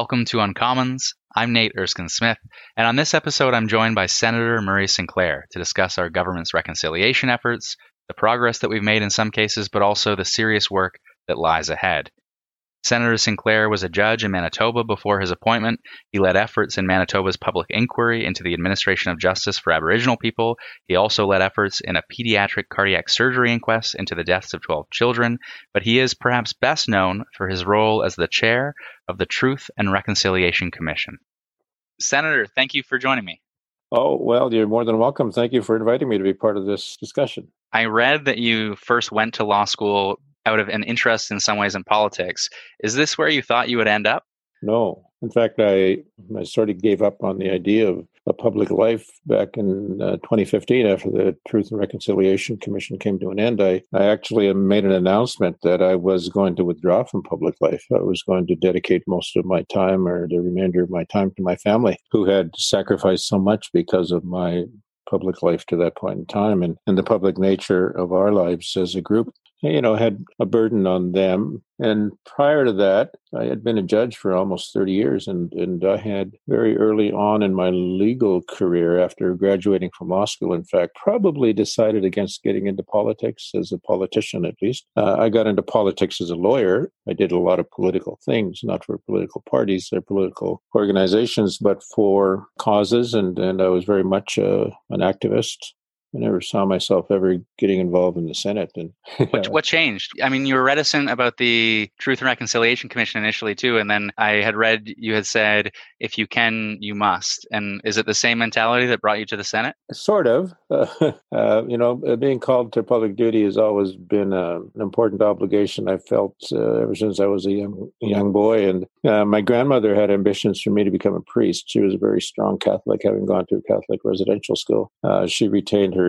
Welcome to Uncommons. I'm Nate Erskine Smith, and on this episode, I'm joined by Senator Murray Sinclair to discuss our government's reconciliation efforts, the progress that we've made in some cases, but also the serious work that lies ahead. Senator Sinclair was a judge in Manitoba before his appointment. He led efforts in Manitoba's public inquiry into the administration of justice for Aboriginal people. He also led efforts in a pediatric cardiac surgery inquest into the deaths of 12 children. But he is perhaps best known for his role as the chair of the Truth and Reconciliation Commission. Senator, thank you for joining me. Oh, well, you're more than welcome. Thank you for inviting me to be part of this discussion. I read that you first went to law school out of an interest in some ways in politics. Is this where you thought you would end up? No. In fact, I, I sort of gave up on the idea of a public life back in uh, 2015 after the Truth and Reconciliation Commission came to an end. I, I actually made an announcement that I was going to withdraw from public life. I was going to dedicate most of my time or the remainder of my time to my family, who had sacrificed so much because of my public life to that point in time and, and the public nature of our lives as a group you know, had a burden on them. And prior to that, I had been a judge for almost 30 years. And, and I had very early on in my legal career, after graduating from law school, in fact, probably decided against getting into politics as a politician, at least. Uh, I got into politics as a lawyer. I did a lot of political things, not for political parties or political organizations, but for causes. And, and I was very much uh, an activist I never saw myself ever getting involved in the Senate. And what, what changed? I mean, you were reticent about the Truth and Reconciliation Commission initially too, and then I had read you had said, "If you can, you must." And is it the same mentality that brought you to the Senate? Sort of. Uh, uh, you know, uh, being called to public duty has always been uh, an important obligation. I felt uh, ever since I was a young young boy, and uh, my grandmother had ambitions for me to become a priest. She was a very strong Catholic, having gone to a Catholic residential school. she retained her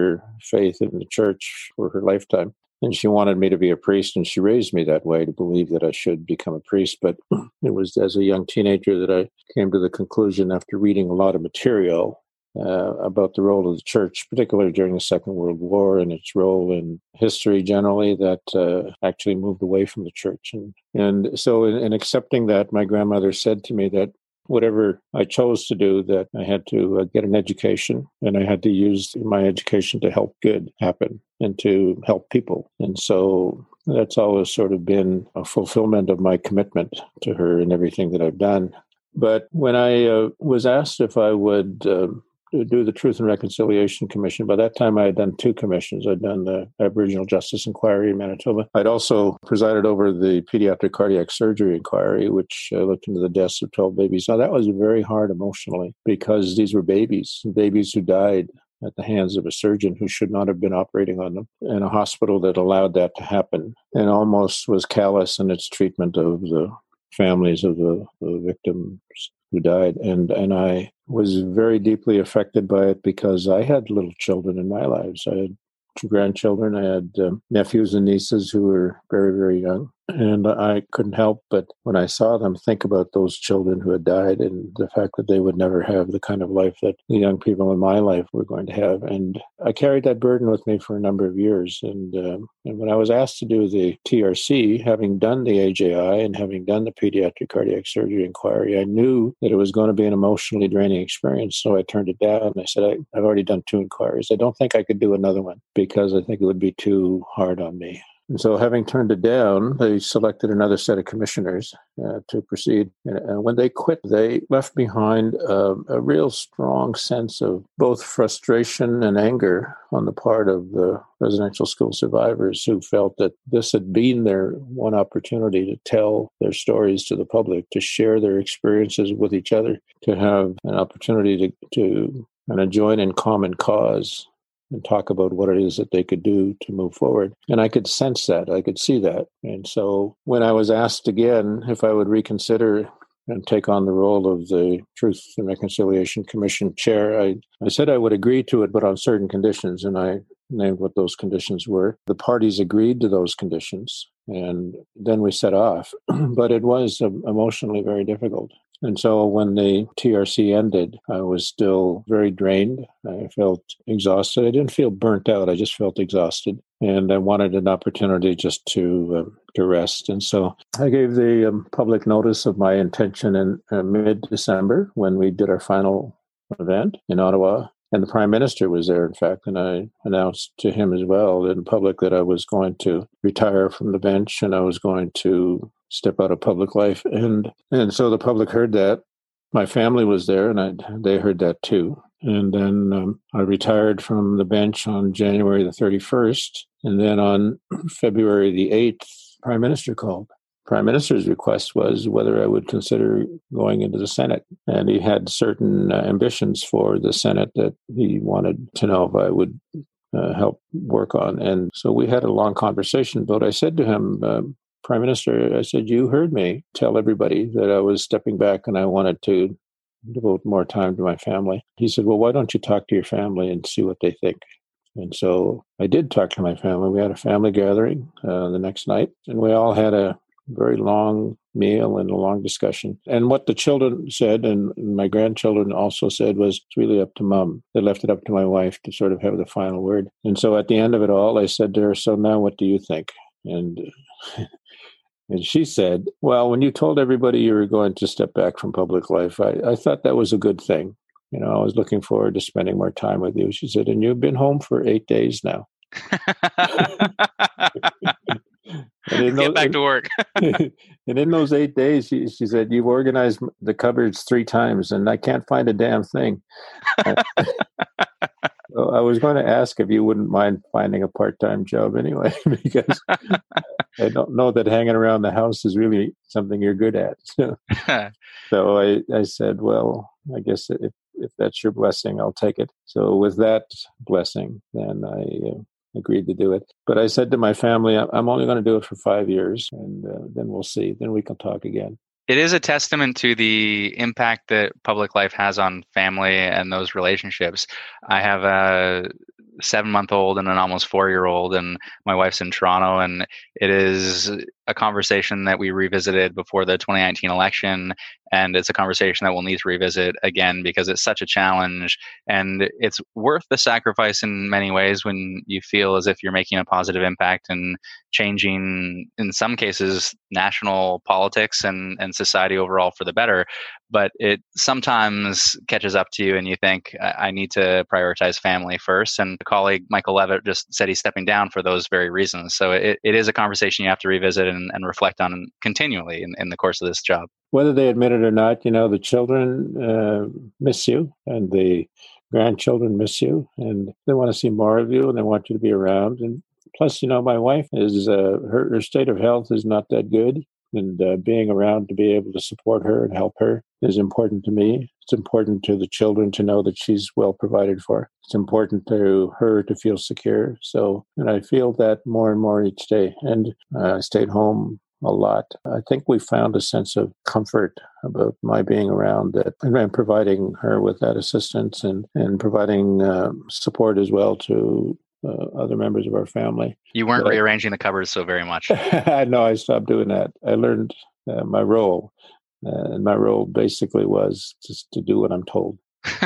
faith in the church for her lifetime. And she wanted me to be a priest, and she raised me that way to believe that I should become a priest. But it was as a young teenager that I came to the conclusion, after reading a lot of material uh, about the role of the church, particularly during the Second World War and its role in history generally, that uh, actually moved away from the church. And, and so, in, in accepting that, my grandmother said to me that whatever I chose to do, that I had to uh, get an education and I had to use my education to help good happen and to help people. And so that's always sort of been a fulfillment of my commitment to her and everything that I've done. But when I uh, was asked if I would uh, do the Truth and Reconciliation Commission. By that time, I had done two commissions. I'd done the Aboriginal Justice Inquiry in Manitoba. I'd also presided over the Pediatric Cardiac Surgery Inquiry, which uh, looked into the deaths of 12 babies. Now, that was very hard emotionally because these were babies, babies who died at the hands of a surgeon who should not have been operating on them in a hospital that allowed that to happen and almost was callous in its treatment of the families of the, the victims who died and and I was very deeply affected by it because I had little children in my lives. I had grandchildren. I had um, nephews and nieces who were very, very young. And I couldn't help but, when I saw them, think about those children who had died and the fact that they would never have the kind of life that the young people in my life were going to have. And I carried that burden with me for a number of years. And, um, and when I was asked to do the TRC, having done the AJI and having done the pediatric cardiac surgery inquiry, I knew that it was going to be an emotionally draining experience. So I turned it down. I said, I, I've already done two inquiries. I don't think I could do another one because I think it would be too hard on me. And so, having turned it down, they selected another set of commissioners uh, to proceed. And, uh, when they quit, they left behind a, a, real strong sense of both frustration and anger on the part of the residential school survivors who felt that this had been their one opportunity to tell their stories to the public, to share their experiences with each other, to have an opportunity to, to kind of join in common cause and talk about what it is that they could do to move forward. And I could sense that, I could see that. And so when I was asked again if I would reconsider and take on the role of the Truth and Reconciliation Commission chair, I, I said I would agree to it, but on certain conditions. And I named what those conditions were. The parties agreed to those conditions, and then we set off. but it was um, emotionally very difficult And so when the TRC ended, I was still very drained. I felt exhausted. I didn't feel burnt out. I just felt exhausted. And I wanted an opportunity just to uh, to rest. And so I gave the um, public notice of my intention in uh, mid December when we did our final event in Ottawa. And the prime minister was there, in fact, and I announced to him as well in public that I was going to retire from the bench and I was going to step out of public life. And and so the public heard that. My family was there, and I, they heard that too. And then um, I retired from the bench on January the 31st. And then on February the 8th, Prime Minister called prime minister's request was whether I would consider going into the Senate. And he had certain uh, ambitions for the Senate that he wanted to know if I would uh, help work on. And so we had a long conversation. But I said to him, uh, Prime Minister, I said, You heard me tell everybody that I was stepping back and I wanted to devote more time to my family. He said, Well, why don't you talk to your family and see what they think? And so I did talk to my family. We had a family gathering uh, the next night, and we all had a very long meal and a long discussion. And what the children said, and my grandchildren also said, was it's really up to mom. They left it up to my wife to sort of have the final word. And so at the end of it all, I said to her, So now what do you think? And and she said, Well, when you told everybody you were going to step back from public life, I, I thought that was a good thing. You know, I was looking forward to spending more time with you. She said, And you've been home for eight days now. Get those, back to work. and in those eight days, she, she said, You've organized the cupboards three times, and I can't find a damn thing. I was going to ask if you wouldn't mind finding a part time job anyway, because I don't know that hanging around the house is really something you're good at. so I, I said, Well, I guess if, if that's your blessing, I'll take it. So with that blessing, then I. Uh, agreed to do it. But I said to my family, I'm only going to do it for five years, and uh, then we'll see. Then we can talk again. It is a testament to the impact that public life has on family and those relationships. I have a seven month old and an almost four year old, and my wife's in Toronto, and it is a conversation that we revisited before the 2019 election and it's a conversation that we'll need to revisit again because it's such a challenge and it's worth the sacrifice in many ways when you feel as if you're making a positive impact and changing in some cases national politics and, and society overall for the better. But it sometimes catches up to you and you think i need to prioritize family first and a colleague michael levitt just said he's stepping down for those very reasons. So it, it is a conversation you have to revisit and, and reflect on continually in, in the course of this job whether they admit it or not, you know, the children uh, miss you and the grandchildren miss you and they want to see more of you and they want you to be around. And plus, you know, my wife is, uh, her, her state of health is not that good. And uh, being around to be able to support her and help her is important to me. It's important to the children to know that she's well provided for. It's important to her to feel secure. So, and I feel that more and more each day. And uh, I stayed home a lot. I think we found a sense of comfort about my being around that and providing her with that assistance and, and providing uh, support as well to uh, other members of our family. You weren't but rearranging I, the covers so very much. no, I stopped doing that. I learned uh, my role. Uh, and my role basically was just to do what I'm told.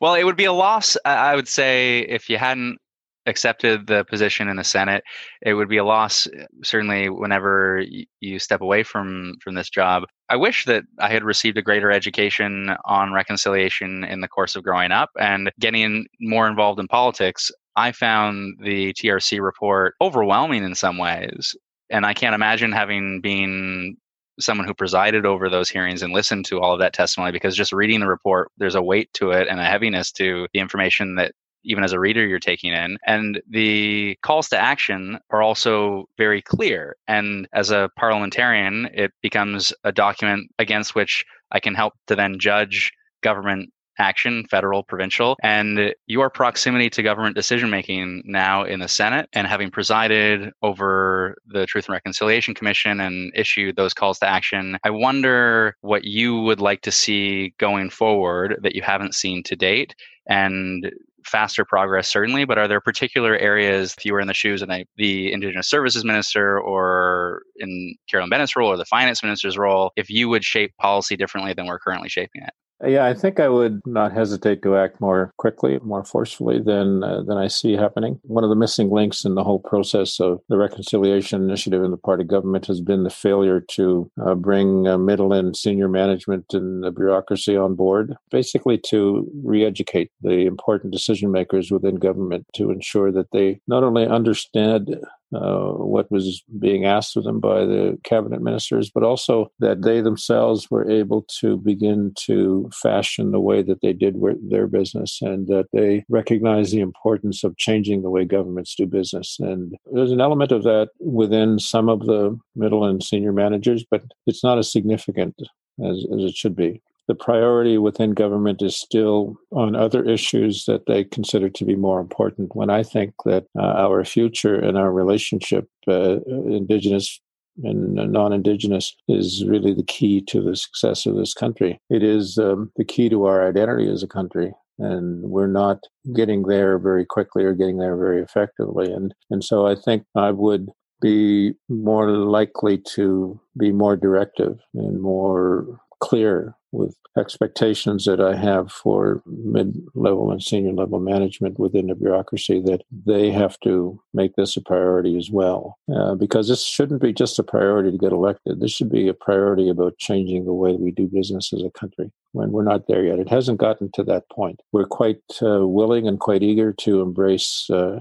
well, it would be a loss, I would say, if you hadn't accepted the position in the Senate, it would be a loss certainly whenever you step away from from this job. I wish that I had received a greater education on reconciliation in the course of growing up and getting more involved in politics. I found the TRC report overwhelming in some ways. And I can't imagine having been someone who presided over those hearings and listened to all of that testimony because just reading the report, there's a weight to it and a heaviness to the information that even as a reader you're taking in. And the calls to action are also very clear. And as a parliamentarian, it becomes a document against which I can help to then judge government action, federal, provincial, and your proximity to government decision making now in the Senate and having presided over the Truth and Reconciliation Commission and issued those calls to action. I wonder what you would like to see going forward that you haven't seen to date and faster progress, certainly, but are there particular areas, if you were in the shoes of the Indigenous Services Minister or in Carolyn Bennett's role or the Finance Minister's role, if you would shape policy differently than we're currently shaping it? Yeah, I think I would not hesitate to act more quickly, more forcefully than uh, than I see happening. One of the missing links in the whole process of the reconciliation initiative in the party government has been the failure to uh, bring uh, middle and senior management and the bureaucracy on board, basically to re-educate the important decision makers within government to ensure that they not only understand uh, what was being asked of them by the cabinet ministers, but also that they themselves were able to begin to fashion the way that they did their business and that they recognize the importance of changing the way governments do business. And there's an element of that within some of the middle and senior managers, but it's not as significant as, as it should be the priority within government is still on other issues that they consider to be more important. When I think that uh, our future and our relationship, uh, indigenous and non-indigenous, is really the key to the success of this country. It is um, the key to our identity as a country. And we're not getting there very quickly or getting there very effectively. And and so I think I would be more likely to be more directive and more clear with expectations that I have for mid level and senior level management within the bureaucracy that they have to make this a priority as well. Uh, because this shouldn't be just a priority to get elected. This should be a priority about changing the way we do business as a country. When we're not there yet, it hasn't gotten to that point. We're quite uh, willing and quite eager to embrace uh,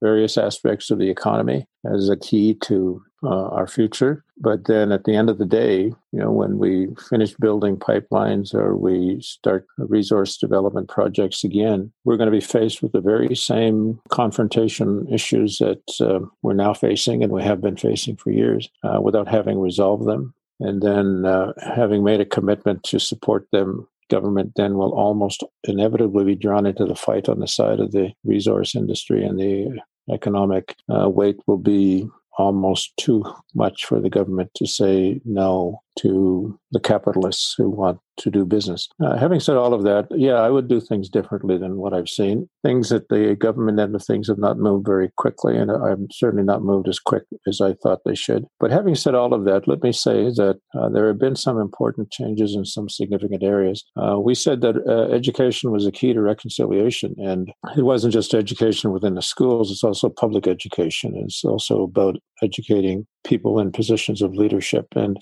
various aspects of the economy as a key to uh, our future. But then at the end of the day, you know, when we finish building pipelines or we start resource development projects again, we're going to be faced with the very same confrontation issues that uh, we're now facing and we have been facing for years uh, without having resolved them. And then uh, having made a commitment to support them government then will almost inevitably be drawn into the fight on the side of the resource industry and the economic uh, weight will be almost too much for the government to say no to the capitalists who want to do business. Uh, having said all of that, yeah, I would do things differently than what I've seen. Things that the government end of things have not moved very quickly, and I'm certainly not moved as quick as I thought they should. But having said all of that, let me say that uh, there have been some important changes in some significant areas. Uh, we said that uh, education was a key to reconciliation, and it wasn't just education within the schools, it's also public education. It's also about educating people in positions of leadership. And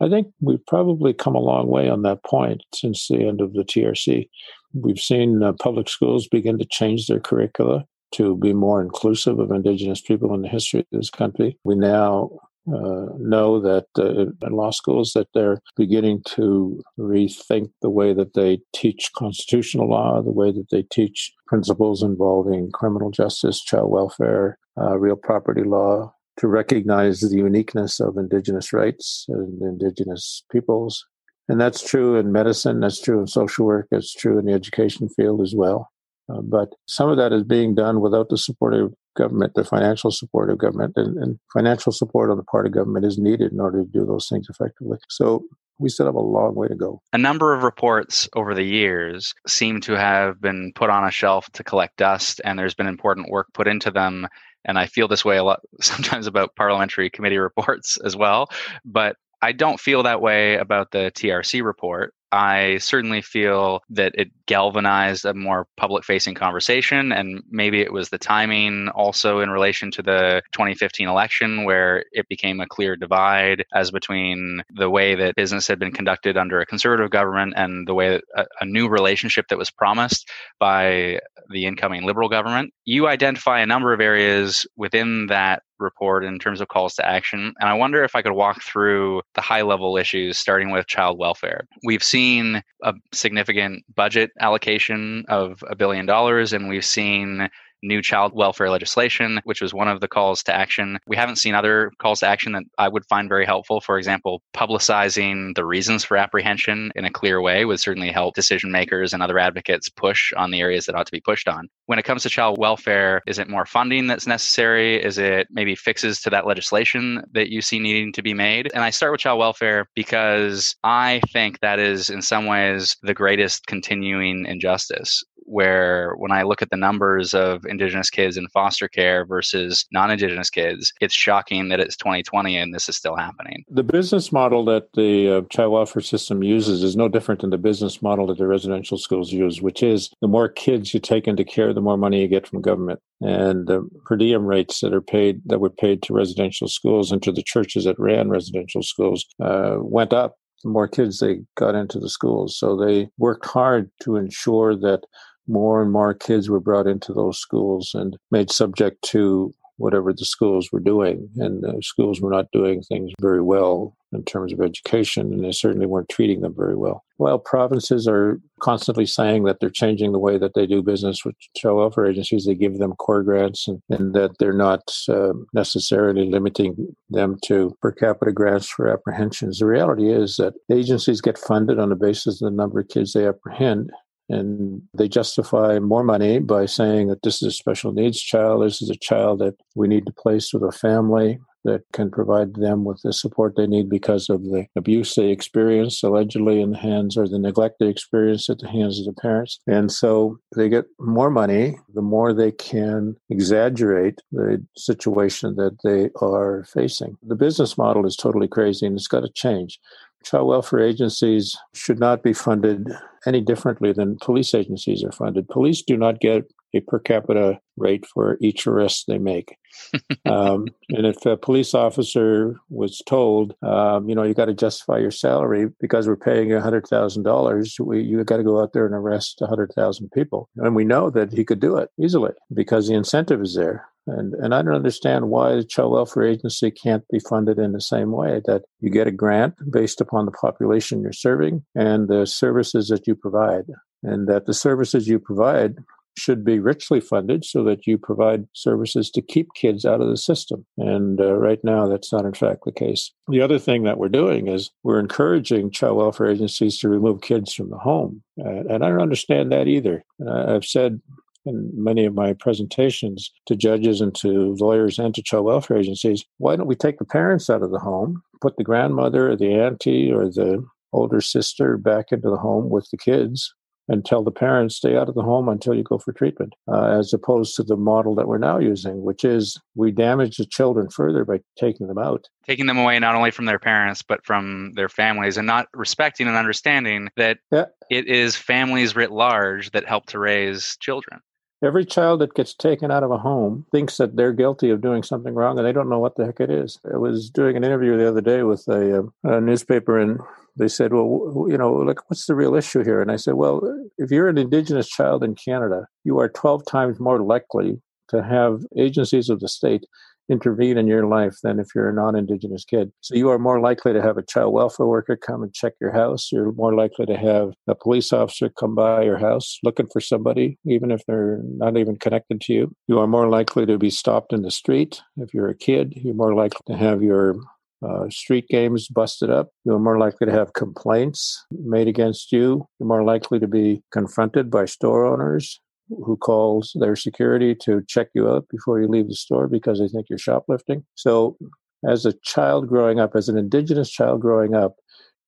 I think we've probably come a long way on that point since the end of the TRC. We've seen uh, public schools begin to change their curricula to be more inclusive of Indigenous people in the history of this country. We now uh, know that uh, in law schools that they're beginning to rethink the way that they teach constitutional law, the way that they teach principles involving criminal justice, child welfare, uh, real property law, to recognize the uniqueness of indigenous rights and indigenous peoples. And that's true in medicine, that's true in social work, that's true in the education field as well. Uh, but some of that is being done without the support of government, the financial support of government, and, and financial support on the part of government is needed in order to do those things effectively. So we still have a long way to go. A number of reports over the years seem to have been put on a shelf to collect dust, and there's been important work put into them and I feel this way a lot sometimes about parliamentary committee reports as well. But I don't feel that way about the TRC report. I certainly feel that it galvanized a more public facing conversation. And maybe it was the timing also in relation to the 2015 election, where it became a clear divide as between the way that business had been conducted under a conservative government and the way that a, a new relationship that was promised by the incoming liberal government. You identify a number of areas within that report in terms of calls to action. And I wonder if I could walk through the high level issues, starting with child welfare. We've seen a significant budget allocation of a billion dollars, and we've seen new child welfare legislation, which was one of the calls to action. We haven't seen other calls to action that I would find very helpful. For example, publicizing the reasons for apprehension in a clear way would certainly help decision makers and other advocates push on the areas that ought to be pushed on. When it comes to child welfare, is it more funding that's necessary? Is it maybe fixes to that legislation that you see needing to be made? And I start with child welfare because I think that is in some ways the greatest continuing injustice where when I look at the numbers of Indigenous kids in foster care versus non Indigenous kids, it's shocking that it's 2020 and this is still happening. The business model that the uh, child welfare system uses is no different than the business model that the residential schools use, which is the more kids you take into care, the more money you get from government. And the per diem rates that are paid, that were paid to residential schools and to the churches that ran residential schools uh, went up the more kids they got into the schools. So they worked hard to ensure that more and more kids were brought into those schools and made subject to whatever the schools were doing. And the schools were not doing things very well in terms of education, and they certainly weren't treating them very well. While provinces are constantly saying that they're changing the way that they do business with child welfare agencies, they give them core grants and, and that they're not uh, necessarily limiting them to per capita grants for apprehensions. The reality is that agencies get funded on the basis of the number of kids they apprehend, and they justify more money by saying that this is a special needs child, this is a child that we need to place with a family that can provide them with the support they need because of the abuse they experienced allegedly in the hands or the neglect they experienced at the hands of the parents. And so they get more money the more they can exaggerate the situation that they are facing. The business model is totally crazy and it's got to change. Child welfare agencies should not be funded any differently than police agencies are funded. Police do not get a per capita rate for each arrest they make. um, and if a police officer was told, um, you know, you got to justify your salary because we're paying you $100,000, you got to go out there and arrest 100,000 people. And we know that he could do it easily because the incentive is there. And, and I don't understand why the child welfare agency can't be funded in the same way that you get a grant based upon the population you're serving and the services that you provide. And that the services you provide should be richly funded so that you provide services to keep kids out of the system. And uh, right now, that's not in fact the case. The other thing that we're doing is we're encouraging child welfare agencies to remove kids from the home. Uh, and I don't understand that either. I've said in many of my presentations to judges and to lawyers and to child welfare agencies, why don't we take the parents out of the home, put the grandmother or the auntie or the older sister back into the home with the kids and tell the parents stay out of the home until you go for treatment, uh, as opposed to the model that we're now using, which is we damage the children further by taking them out. Taking them away not only from their parents, but from their families, and not respecting and understanding that yeah. it is families writ large that help to raise children. Every child that gets taken out of a home thinks that they're guilty of doing something wrong and they don't know what the heck it is. I was doing an interview the other day with a, um, a newspaper and they said, well, you know, like, what's the real issue here? And I said, well, if you're an Indigenous child in Canada, you are 12 times more likely to have agencies of the state intervene in your life than if you're a non-indigenous kid. So you are more likely to have a child welfare worker come and check your house. You're more likely to have a police officer come by your house looking for somebody, even if they're not even connected to you. You are more likely to be stopped in the street. If you're a kid, you're more likely to have your uh, street games busted up. You're more likely to have complaints made against you. You're more likely to be confronted by store owners who calls their security to check you out before you leave the store because they think you're shoplifting. So, as a child growing up, as an Indigenous child growing up,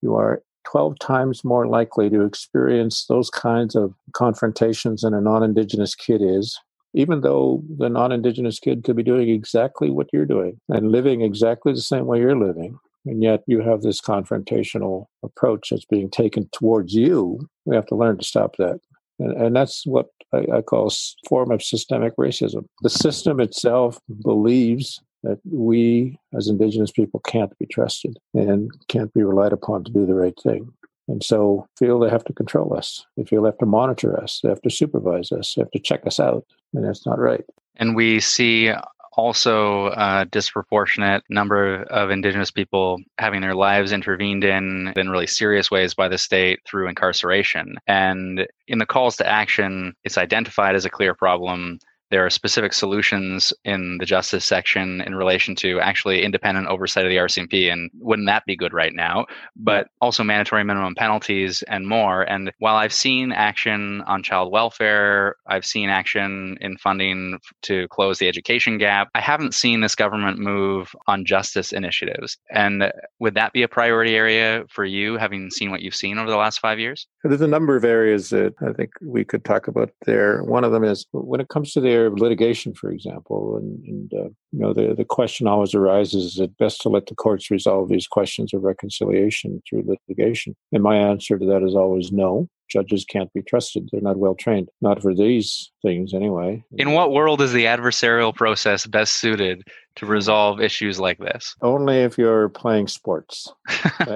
you are 12 times more likely to experience those kinds of confrontations than a non Indigenous kid is, even though the non Indigenous kid could be doing exactly what you're doing and living exactly the same way you're living. And yet you have this confrontational approach that's being taken towards you. We have to learn to stop that. And, and that's what I, I call a form of systemic racism. The system itself believes that we as indigenous people can't be trusted and can't be relied upon to do the right thing. And so feel they have to control us. They feel they have to monitor us. They have to supervise us. They have to check us out. And that's not right. And we see also a disproportionate number of indigenous people having their lives intervened in in really serious ways by the state through incarceration. And in the calls to action it's identified as a clear problem there are specific solutions in the justice section in relation to actually independent oversight of the RCMP. And wouldn't that be good right now? But also mandatory minimum penalties and more. And while I've seen action on child welfare, I've seen action in funding to close the education gap, I haven't seen this government move on justice initiatives. And would that be a priority area for you, having seen what you've seen over the last five years? There's a number of areas that I think we could talk about there. One of them is when it comes to their litigation, for example, and, and uh, you know the, the question always arises: Is it best to let the courts resolve these questions of reconciliation through litigation? And my answer to that is always no judges can't be trusted. They're not well trained. Not for these things, anyway. In what world is the adversarial process best suited to resolve issues like this? Only if you're playing sports. you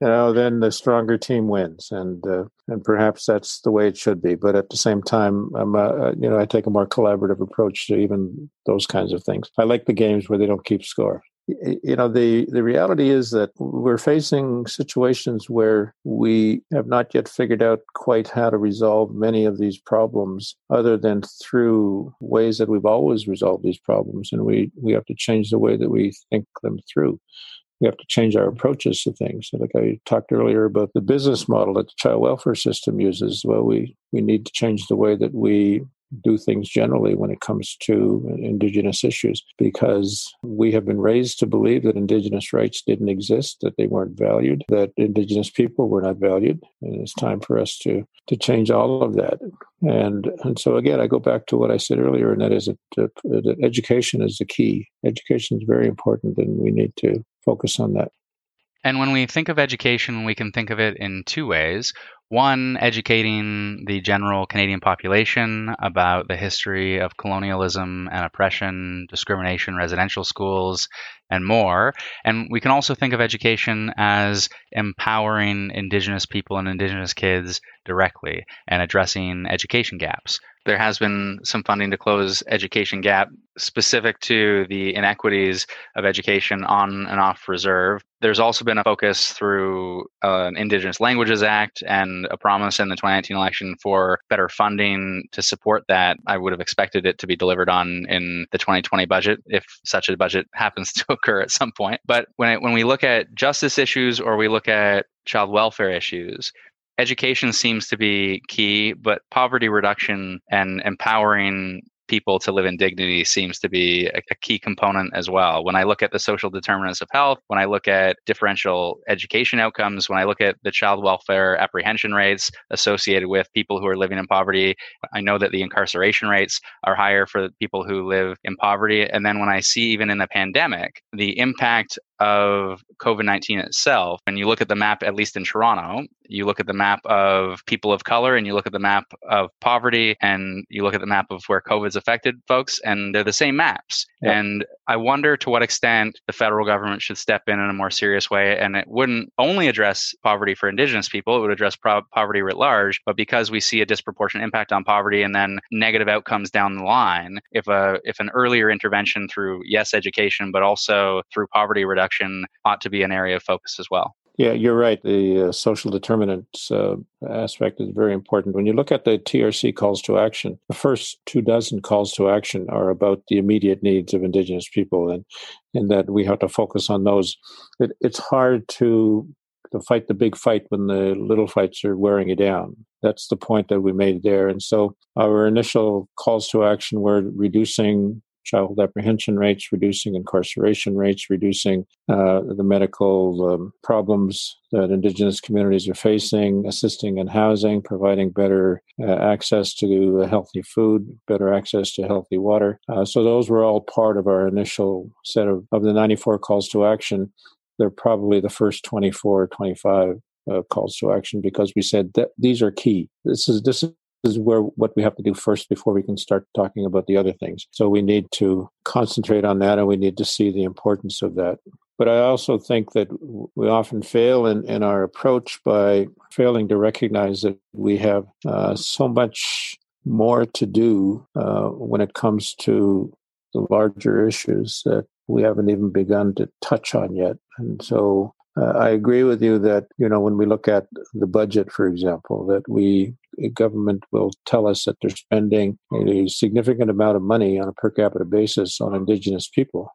know, then the stronger team wins, and uh, and perhaps that's the way it should be. But at the same time, I'm uh, you know I take a more collaborative approach to even those kinds of things. I like the games where they don't keep score you know the the reality is that we're facing situations where we have not yet figured out quite how to resolve many of these problems other than through ways that we've always resolved these problems and we we have to change the way that we think them through we have to change our approaches to things. Like I talked earlier about the business model that the child welfare system uses. Well, we, we need to change the way that we do things generally when it comes to indigenous issues because we have been raised to believe that indigenous rights didn't exist that they weren't valued that indigenous people were not valued and it's time for us to to change all of that. And and so again i go back to what i said earlier and that is that, that education is the key. Education is very important and we need to focus on that and when we think of education, we can think of it in two ways. One, educating the general Canadian population about the history of colonialism and oppression, discrimination, residential schools, and more. And we can also think of education as empowering Indigenous people and Indigenous kids directly and addressing education gaps there has been some funding to close education gap specific to the inequities of education on and off reserve. There's also been a focus through uh, an Indigenous Languages Act and a promise in the 2019 election for better funding to support that. I would have expected it to be delivered on in the 2020 budget if such a budget happens to occur at some point. But when it, when we look at justice issues or we look at child welfare issues, education seems to be key, but poverty reduction and empowering people to live in dignity seems to be a, a, key component as well. When I look at the social determinants of health, when I look at differential education outcomes, when I look at the child welfare apprehension rates associated with people who are living in poverty, I know that the incarceration rates are higher for people who live in poverty. And then when I see even in the pandemic, the impact of COVID 19 itself, and you look at the map, at least in Toronto, you look at the map of people of color and you look at the map of poverty and you look at the map of where COVID's affected folks, and they're the same maps. Yeah. And I wonder to what extent the federal government should step in in a more serious way. And it wouldn't only address poverty for Indigenous people, it would address pro- poverty writ large. But because we see a disproportionate impact on poverty and then negative outcomes down the line, if, a, if an earlier intervention through, yes, education, but also through poverty reduction, ought to be an area of focus as well. Yeah, you're right. The uh, social determinants uh, aspect is very important. When you look at the TRC calls to action, the first two dozen calls to action are about the immediate needs of Indigenous people, and and that we have to focus on those. It, it's hard to to fight the big fight when the little fights are wearing you down. That's the point that we made there. And so our initial calls to action were reducing child apprehension rates, reducing incarceration rates, reducing uh, the medical um, problems that Indigenous communities are facing, assisting in housing, providing better uh, access to healthy food, better access to healthy water. Uh, so those were all part of our initial set of, of the 94 calls to action. They're probably the first 24 or 25 uh, calls to action because we said that these are key. This is this is where what we have to do first before we can start talking about the other things. So we need to concentrate on that and we need to see the importance of that. But I also think that we often fail in, in our approach by failing to recognize that we have uh, so much more to do uh, when it comes to the larger issues that we haven't even begun to touch on yet. And so uh, I agree with you that you know when we look at the budget, for example, that we government will tell us that they're spending a significant amount of money on a per capita basis on Indigenous people.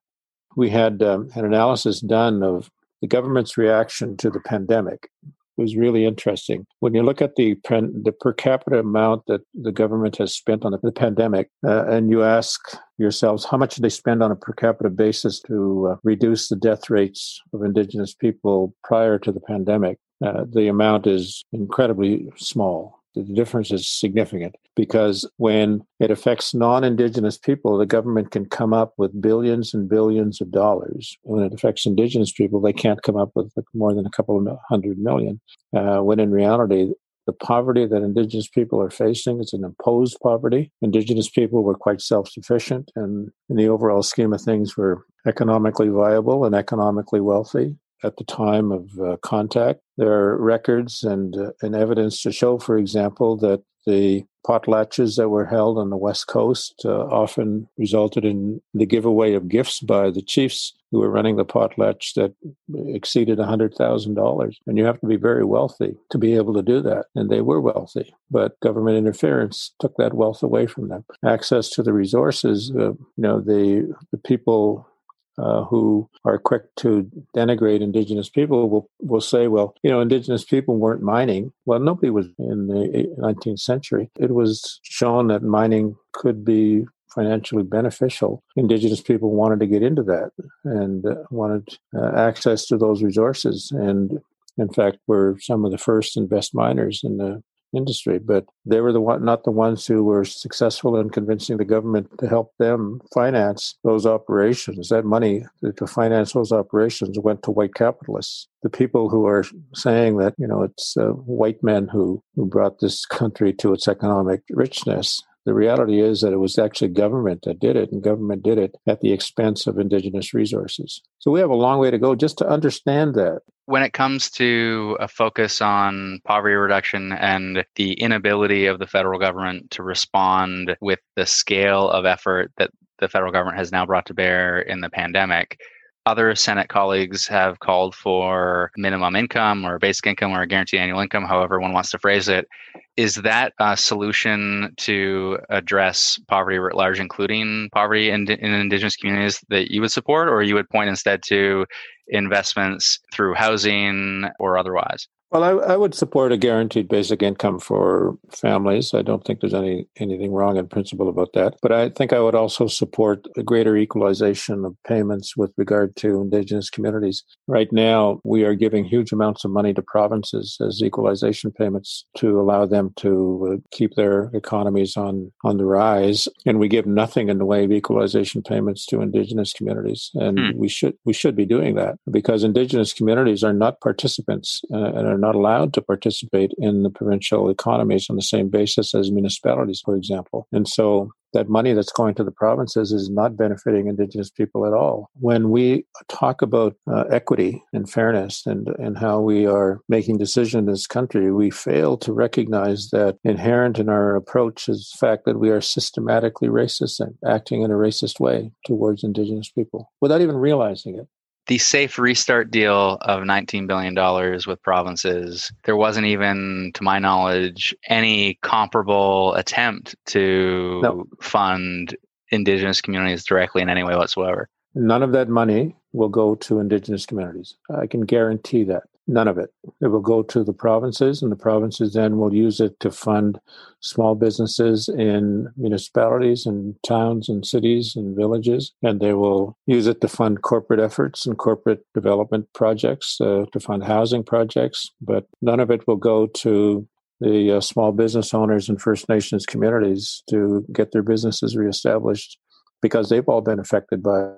We had um, an analysis done of the government's reaction to the pandemic was really interesting. When you look at the the per capita amount that the government has spent on the, the pandemic, uh, and you ask yourselves how much they spend on a per capita basis to uh, reduce the death rates of Indigenous people prior to the pandemic, uh, the amount is incredibly small the difference is significant because when it affects non Indigenous people, the government can come up with billions and billions of dollars. When it affects Indigenous people, they can't come up with more than a couple of hundred million. Uh, when in reality, the poverty that Indigenous people are facing is an imposed poverty. Indigenous people were quite self sufficient, and in the overall scheme of things, were economically viable and economically wealthy at the time of uh, contact. There are records and, uh, and evidence to show, for example, that the potlatches that were held on the West Coast uh, often resulted in the giveaway of gifts by the chiefs who were running the potlatch that exceeded $100,000. And you have to be very wealthy to be able to do that. And they were wealthy, but government interference took that wealth away from them. Access to the resources, uh, you know, the, the people uh, who are quick to denigrate indigenous people will, will say, well, you know, indigenous people weren't mining. Well, nobody was in the 19th century. It was shown that mining could be financially beneficial. Indigenous people wanted to get into that and uh, wanted uh, access to those resources. And in fact, were some of the first and best miners in the industry, but they were the one, not the ones who were successful in convincing the government to help them finance those operations. That money to finance those operations went to white capitalists. The people who are saying that you know it's uh, white men who who brought this country to its economic richness the reality is that it was actually government that did it, and government did it at the expense of indigenous resources. So we have a long way to go just to understand that. When it comes to a focus on poverty reduction and the inability of the federal government to respond with the scale of effort that the federal government has now brought to bear in the pandemic, other Senate colleagues have called for minimum income or basic income or a guaranteed annual income, however one wants to phrase it. Is that a solution to address poverty writ large, including poverty in, in indigenous communities, that you would support, or you would point instead to investments through housing or otherwise? Well, I, I, would support a guaranteed basic income for families. I don't think there's any anything wrong in principle about that. But I think I would also support a greater equalization of payments with regard to Indigenous communities. Right now, we are giving huge amounts of money to provinces as equalization payments to allow them to uh, keep their economies on on the rise, and we give nothing in the way of equalization payments to Indigenous communities. And hmm. we should we should be doing that because Indigenous communities are not participants uh, and are not allowed to participate in the provincial economies on the same basis as municipalities, for example. And so that money that's going to the provinces is not benefiting Indigenous people at all. When we talk about uh, equity and fairness and, and how we are making decisions in this country, we fail to recognize that inherent in our approach is the fact that we are systematically racist and acting in a racist way towards Indigenous people without even realizing it the safe restart deal of $19 billion with provinces, there wasn't even, to my knowledge, any comparable attempt to no. fund indigenous communities directly in any way whatsoever. None of that money will go to indigenous communities. I can guarantee that. None of it. It will go to the provinces, and the provinces then will use it to fund small businesses in municipalities and towns and cities and villages. And they will use it to fund corporate efforts and corporate development projects, uh, to fund housing projects. But none of it will go to the uh, small business owners and First Nations communities to get their businesses reestablished because they've all been affected by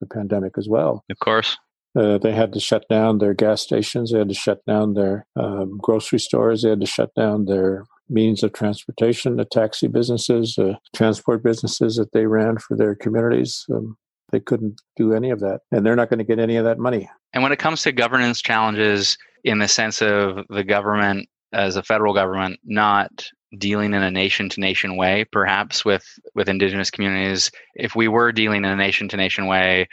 the pandemic as well. Of course. Uh, they had to shut down their gas stations. They had to shut down their um, grocery stores. They had to shut down their means of transportation, the taxi businesses, uh, transport businesses that they ran for their communities. Um, they couldn't do any of that, and they're not going to get any of that money. And when it comes to governance challenges, in the sense of the government as a federal government not dealing in a nation to nation way, perhaps with with indigenous communities, if we were dealing in a nation to nation way,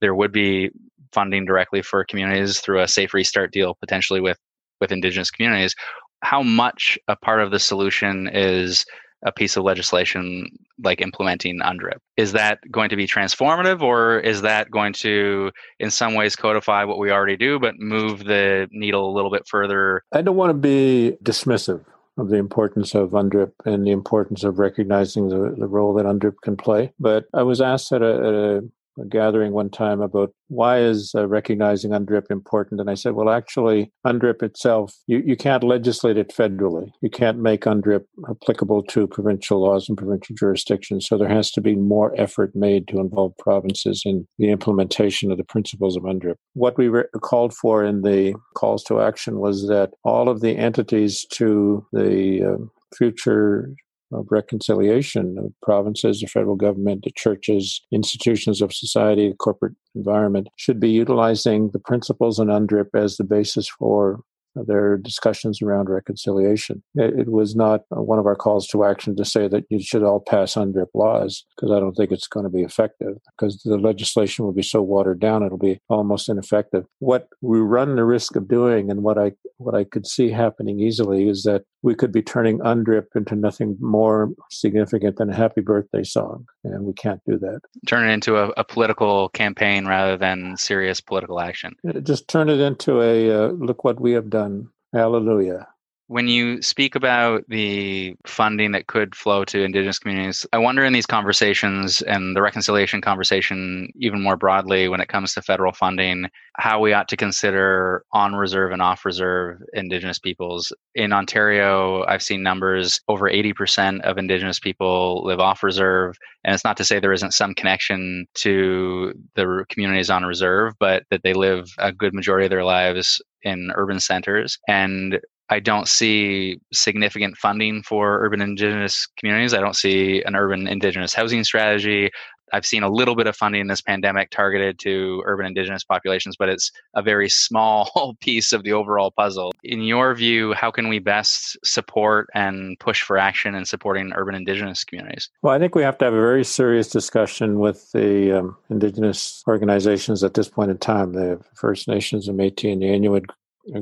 there would be funding directly for communities through a safe restart deal, potentially with with indigenous communities. How much a part of the solution is a piece of legislation like implementing UNDRIP. Is that going to be transformative or is that going to, in some ways, codify what we already do, but move the needle a little bit further? I don't want to be dismissive of the importance of UNDRIP and the importance of recognizing the, the role that UNDRIP can play. But I was asked at a, at a a gathering one time about why is uh, recognizing UNDRIP important? And I said, well, actually, UNDRIP itself, you, you can't legislate it federally. You can't make UNDRIP applicable to provincial laws and provincial jurisdictions. So there has to be more effort made to involve provinces in the implementation of the principles of UNDRIP. What we re- called for in the calls to action was that all of the entities to the uh, future of reconciliation of provinces, the federal government, the churches, institutions of society, the corporate environment should be utilizing the principles in UNDRIP as the basis for their discussions around reconciliation. It, it, was not one of our calls to action to say that you should all pass UNDRIP laws, because I don't think it's going to be effective, because the legislation will be so watered down it'll be almost ineffective. What we run the risk of doing, and what I what I could see happening easily, is that we could be turning UNDRIP into nothing more significant than a happy birthday song, and we can't do that. Turn it into a, a political campaign rather than serious political action. Just turn it into a uh, look what we have done. Hallelujah. When you speak about the funding that could flow to Indigenous communities, I wonder in these conversations and the reconciliation conversation, even more broadly, when it comes to federal funding, how we ought to consider on reserve and off reserve Indigenous peoples. In Ontario, I've seen numbers over 80% of Indigenous people live off reserve. And it's not to say there isn't some connection to the communities on reserve, but that they live a good majority of their lives in urban centers. And I don't see significant funding for urban indigenous communities. I don't see an urban indigenous housing strategy. I've seen a little bit of funding in this pandemic targeted to urban indigenous populations, but it's a very small piece of the overall puzzle. In your view, how can we best support and push for action in supporting urban indigenous communities? Well, I think we have to have a very serious discussion with the um, indigenous organizations at this point in time, the First Nations and Métis and the Inuit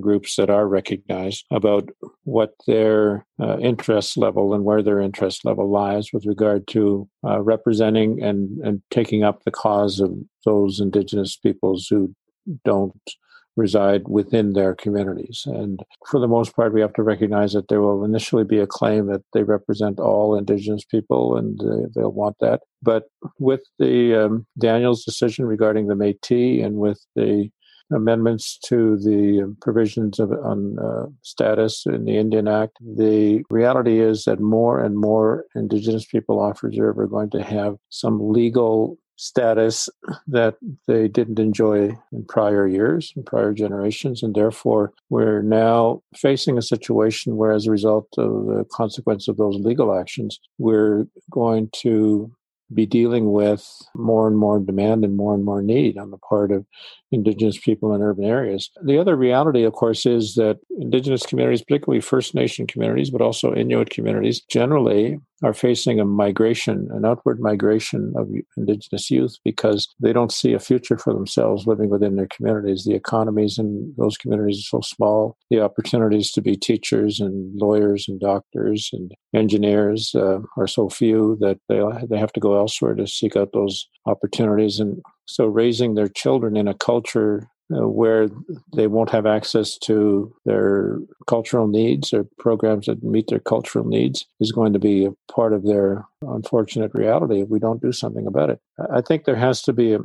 groups that are recognized about what their uh, interest level and where their interest level lies with regard to uh, representing and, and taking up the cause of those indigenous peoples who don't reside within their communities. And for the most part, we have to recognize that there will initially be a claim that they represent all Indigenous people and uh, they'll want that. But with the um, Daniels decision regarding the Metis and with the amendments to the provisions of, on uh, status in the Indian Act. The reality is that more and more Indigenous people off reserve are going to have some legal status that they didn't enjoy in prior years, in prior generations, and therefore we're now facing a situation where, as a result of the consequence of those legal actions, we're going to be dealing with more and more demand and more and more need on the part of Indigenous people in urban areas. The other reality, of course, is that Indigenous communities, particularly First Nation communities, but also Inuit communities, generally are facing a migration, an outward migration of Indigenous youth because they don't see a future for themselves living within their communities. The economies in those communities are so small. The opportunities to be teachers and lawyers and doctors and engineers uh, are so few that they, they have to go elsewhere to seek out those opportunities. And so raising their children in a culture where they won't have access to their cultural needs or programs that meet their cultural needs is going to be a part of their unfortunate reality if we don't do something about it. I think there has to be a,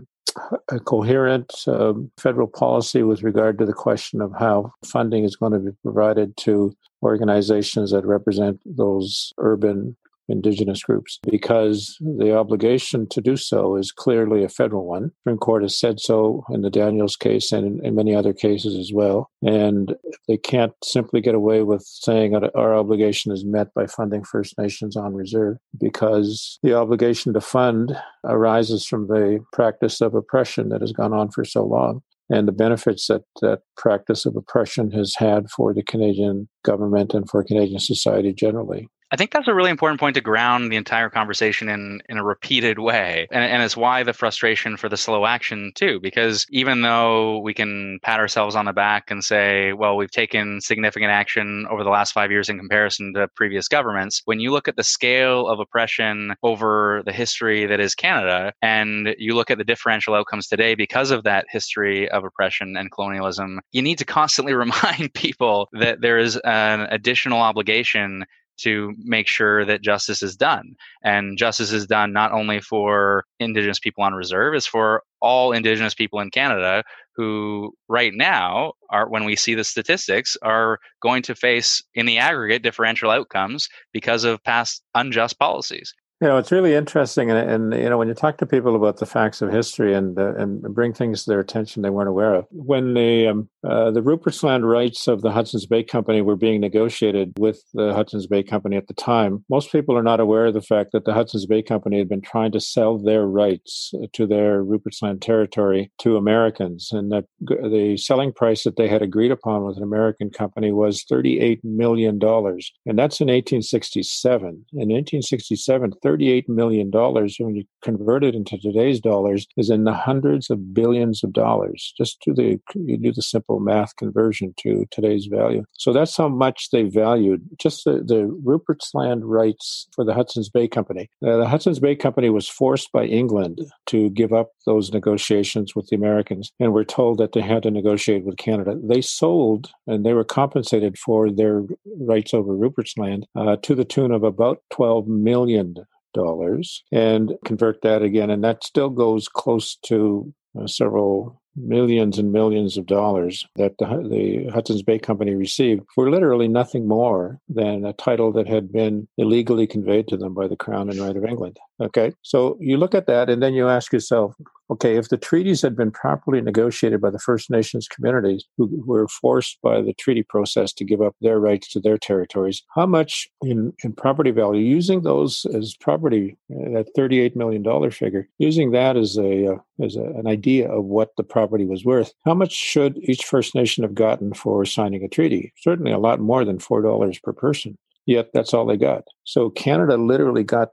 a coherent uh, federal policy with regard to the question of how funding is going to be provided to organizations that represent those urban indigenous groups because the obligation to do so is clearly a federal one. Supreme Court has said so in the Daniels case and in, in, many other cases as well. And they can't simply get away with saying that our obligation is met by funding First Nations on reserve because the obligation to fund arises from the practice of oppression that has gone on for so long and the benefits that that practice of oppression has had for the Canadian government and for Canadian society generally. I think that's a really important point to ground the entire conversation in, in a repeated way. And, and it's why the frustration for the slow action, too, because even though we can pat ourselves on the back and say, well, we've taken significant action over the last five years in comparison to previous governments, when you look at the scale of oppression over the history that is Canada, and you look at the differential outcomes today because of that history of oppression and colonialism, you need to constantly remind people that there is an additional obligation to make sure that justice is done. And justice is done not only for Indigenous people on reserve, it's for all Indigenous people in Canada who, right now, are when we see the statistics, are going to face, in the aggregate, differential outcomes because of past unjust policies. You know, it's really interesting, and, and you know, when you talk to people about the facts of history and uh, and bring things to their attention they weren't aware of, when the um, uh, the Rupert's Land rights of the Hudson's Bay Company were being negotiated with the Hudson's Bay Company at the time, most people are not aware of the fact that the Hudson's Bay Company had been trying to sell their rights to their Rupert's Land territory to Americans, and that the selling price that they had agreed upon with an American company was thirty eight million dollars, and that's in eighteen sixty seven. In eighteen sixty seven. $38 million, when you convert it into today's dollars, is in the hundreds of billions of dollars. Just do the, you do the simple math conversion to today's value. So that's how much they valued just the, the Rupert's Land rights for the Hudson's Bay Company. Uh, the Hudson's Bay Company was forced by England to give up those negotiations with the Americans and were told that they had to negotiate with Canada. They sold and they were compensated for their rights over Rupert's Land uh, to the tune of about 12 million dollars and convert that again and that still goes close to uh, several millions and millions of dollars that the, the, Hudson's Bay Company received for literally nothing more than a title that had been illegally conveyed to them by the Crown and Right of England. Okay, so you look at that and then you ask yourself, okay, if the treaties had been properly negotiated by the First Nations communities who were forced by the treaty process to give up their rights to their territories, how much in, in property value, using those as property, uh, that $38 million figure, using that as a, uh, as a, an idea of what the property was worth, how much should each First Nation have gotten for signing a treaty? Certainly a lot more than $4 per person. Yet that's all they got. So Canada literally got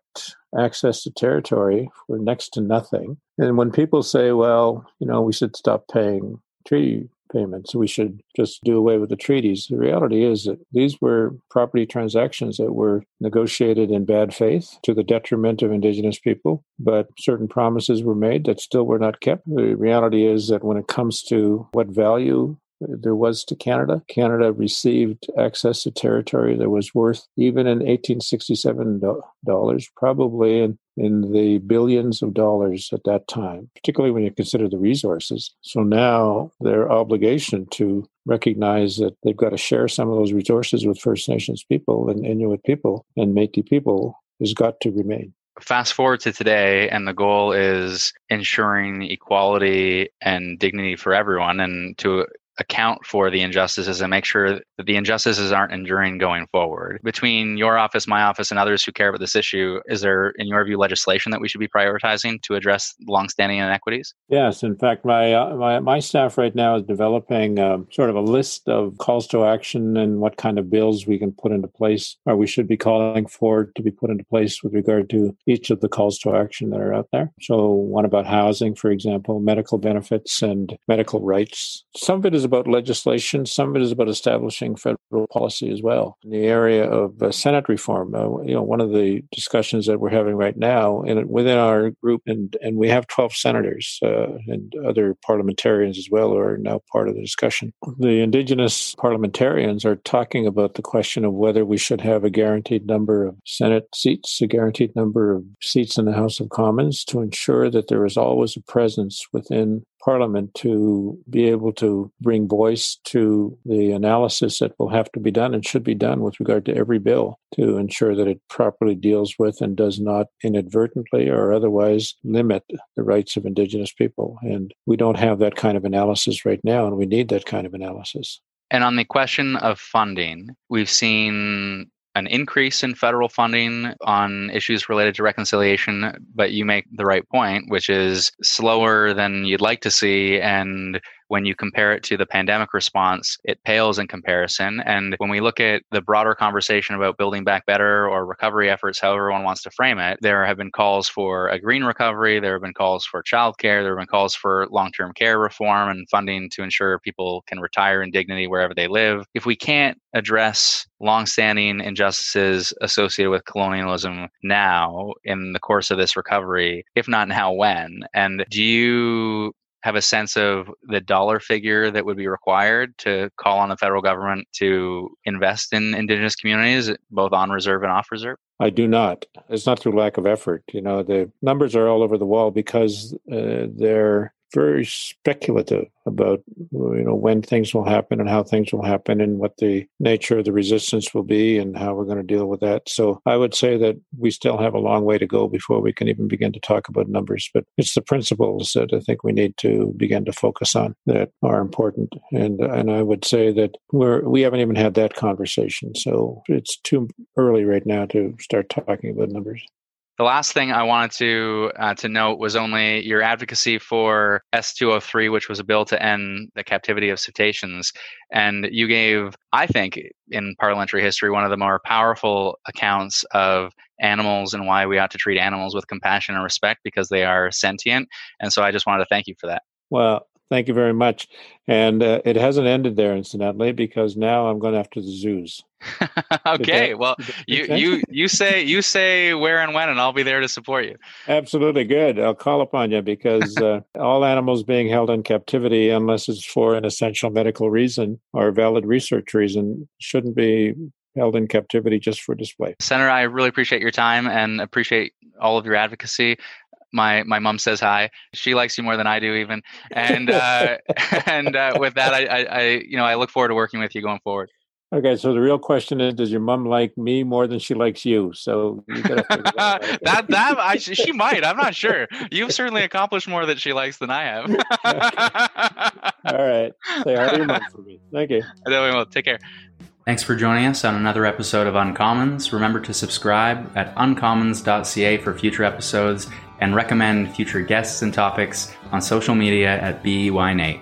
access to territory for next to nothing. And when people say, well, you know, we should stop paying treaty payments, we should just do away with the treaties, the reality is that these were property transactions that were negotiated in bad faith to the detriment of Indigenous people, but certain promises were made that still were not kept. The reality is that when it comes to what value there was to Canada. Canada received access to territory that was worth, even in 1867 dollars, probably in, in the billions of dollars at that time, particularly when you consider the resources. So now their obligation to recognize that they've got to share some of those resources with First Nations people and Inuit people and Métis people has got to remain fast forward to today and the goal is ensuring equality and dignity for everyone and to account for the injustices and make sure that the injustices aren't enduring going forward. Between your office, my office, and others who care about this issue, is there, in your view, legislation that we should be prioritizing to address longstanding inequities? Yes. In fact, my uh, my, my staff right now is developing um, sort of a list of calls to action and what kind of bills we can put into place or we should be calling for to be put into place with regard to each of the calls to action that are out there. So, one about housing, for example, medical benefits and medical rights. Some of it is is about legislation, some of it is about establishing federal policy as well. In the area of uh, Senate reform, uh, you know, one of the discussions that we're having right now in, within our group, and, and we have 12 senators uh, and other parliamentarians as well are now part of the discussion. The indigenous parliamentarians are talking about the question of whether we should have a guaranteed number of Senate seats, a guaranteed number of seats in the House of Commons to ensure that there is always a presence within Parliament to be able to bring voice to the analysis that will have to be done and should be done with regard to every bill to ensure that it properly deals with and does not inadvertently or otherwise limit the rights of Indigenous people. And we don't have that kind of analysis right now, and we need that kind of analysis. And on the question of funding, we've seen an increase in federal funding on issues related to reconciliation, but you make the right point, which is slower than you'd like to see. And when you compare it to the pandemic response, it pales in comparison. And when we look at the broader conversation about building back better or recovery efforts, however one wants to frame it, there have been calls for a green recovery, there have been calls for childcare, there have been calls for long term care reform and funding to ensure people can retire in dignity wherever they live. If we can't address longstanding injustices associated with colonialism now in the course of this recovery, if not now, when? And do you have a sense of the dollar figure that would be required to call on the federal government to invest in indigenous communities, both on reserve and off reserve? I do not. It's not through lack of effort. You know, the numbers are all over the wall because uh, they're very speculative about you know when things will happen and how things will happen and what the nature of the resistance will be and how we're going to deal with that. So I would say that we still have a long way to go before we can even begin to talk about numbers. But it's the principles that I think we need to begin to focus on that are important. And and I would say that we're we haven't even had that conversation. So it's too early right now to start talking about numbers. The last thing I wanted to uh, to note was only your advocacy for S203, which was a bill to end the captivity of cetaceans. And you gave, I think, in parliamentary history, one of the more powerful accounts of animals and why we ought to treat animals with compassion and respect because they are sentient. And so I just wanted to thank you for that. Well, Thank you very much. And uh, it hasn't ended there, incidentally, because now I'm going after the zoos. okay, that, well, you you you say you say where and when, and I'll be there to support you. Absolutely good. I'll call upon you because uh, all animals being held in captivity, unless it's for an essential medical reason or valid research reason, shouldn't be held in captivity just for display. Senator, I really appreciate your time and appreciate all of your advocacy my my mom says hi. She likes you more than I do, even. And uh, and uh, with that, I, I, I, you know I look forward to working with you going forward. Okay, so the real question is: Does your mom like me more than she likes you? So you that that, that I, she might. I'm not sure. You've certainly accomplished more that she likes than I have. All right, say hi to your mom for me. Thank you. I definitely will. Take care. Thanks for joining us on another episode of Uncommons. Remember to subscribe at uncommons.ca for future episodes and recommend future guests and topics on social media at BEYNate.